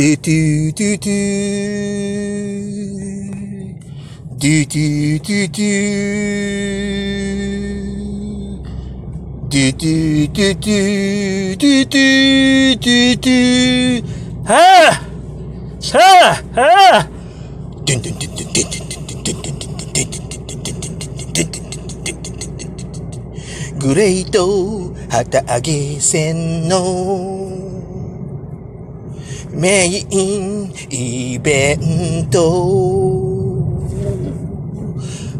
ディティトィトィディトィトィトィディトィトィトィディトィトィトィはぁさぁはぁデンデンデンデンデンデンデンデンデンデンデングレート旗揚げィの。メインイベント。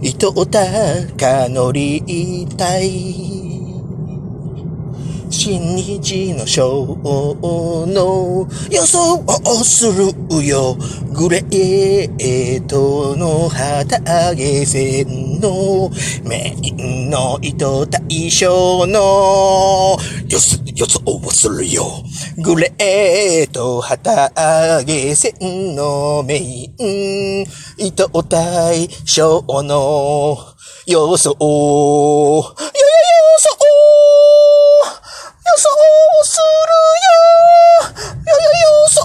伊藤隆乗りたい。新日のショーの予想をするよ。グレートの旗揚げ線のメインの糸大将の。予想をするよ。グレート旗揚げ線のメイン。糸大将の予想。よよ予想。予想するよ。よよ予想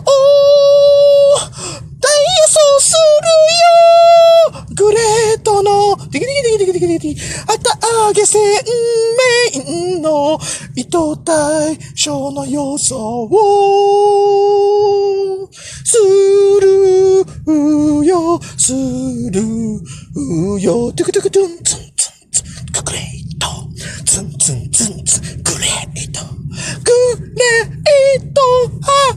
大予想するよ。グレートのディキディキディキディキディキディあたあげ線メインの糸大将の予想をするよするよトゥクトゥクトゥンツンツンツングレートツンツンツンツングレートグレートは、は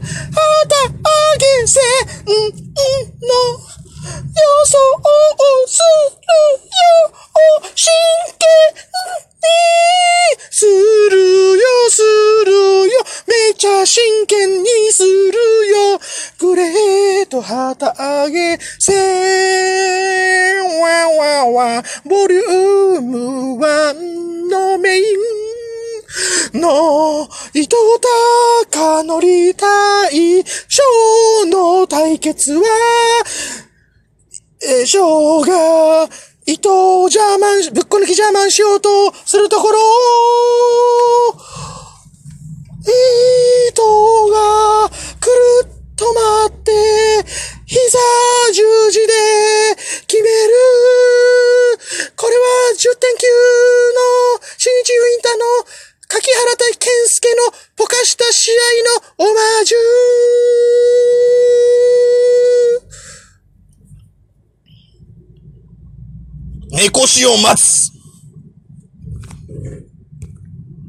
だあげせんの予想真剣にするよ。グレート旗揚げせん。わわわボリューム1のメイン。の糸高乗りたい。ショーの対決は、えー、ショーが糸をジャーマン、ぶっこ抜きジャーマンしようとするところ。糸がくるっと回って、膝十字で決める。これは10点級の新日ウィンターの柿原対健介のポカした試合のオマージュ猫死を待つ。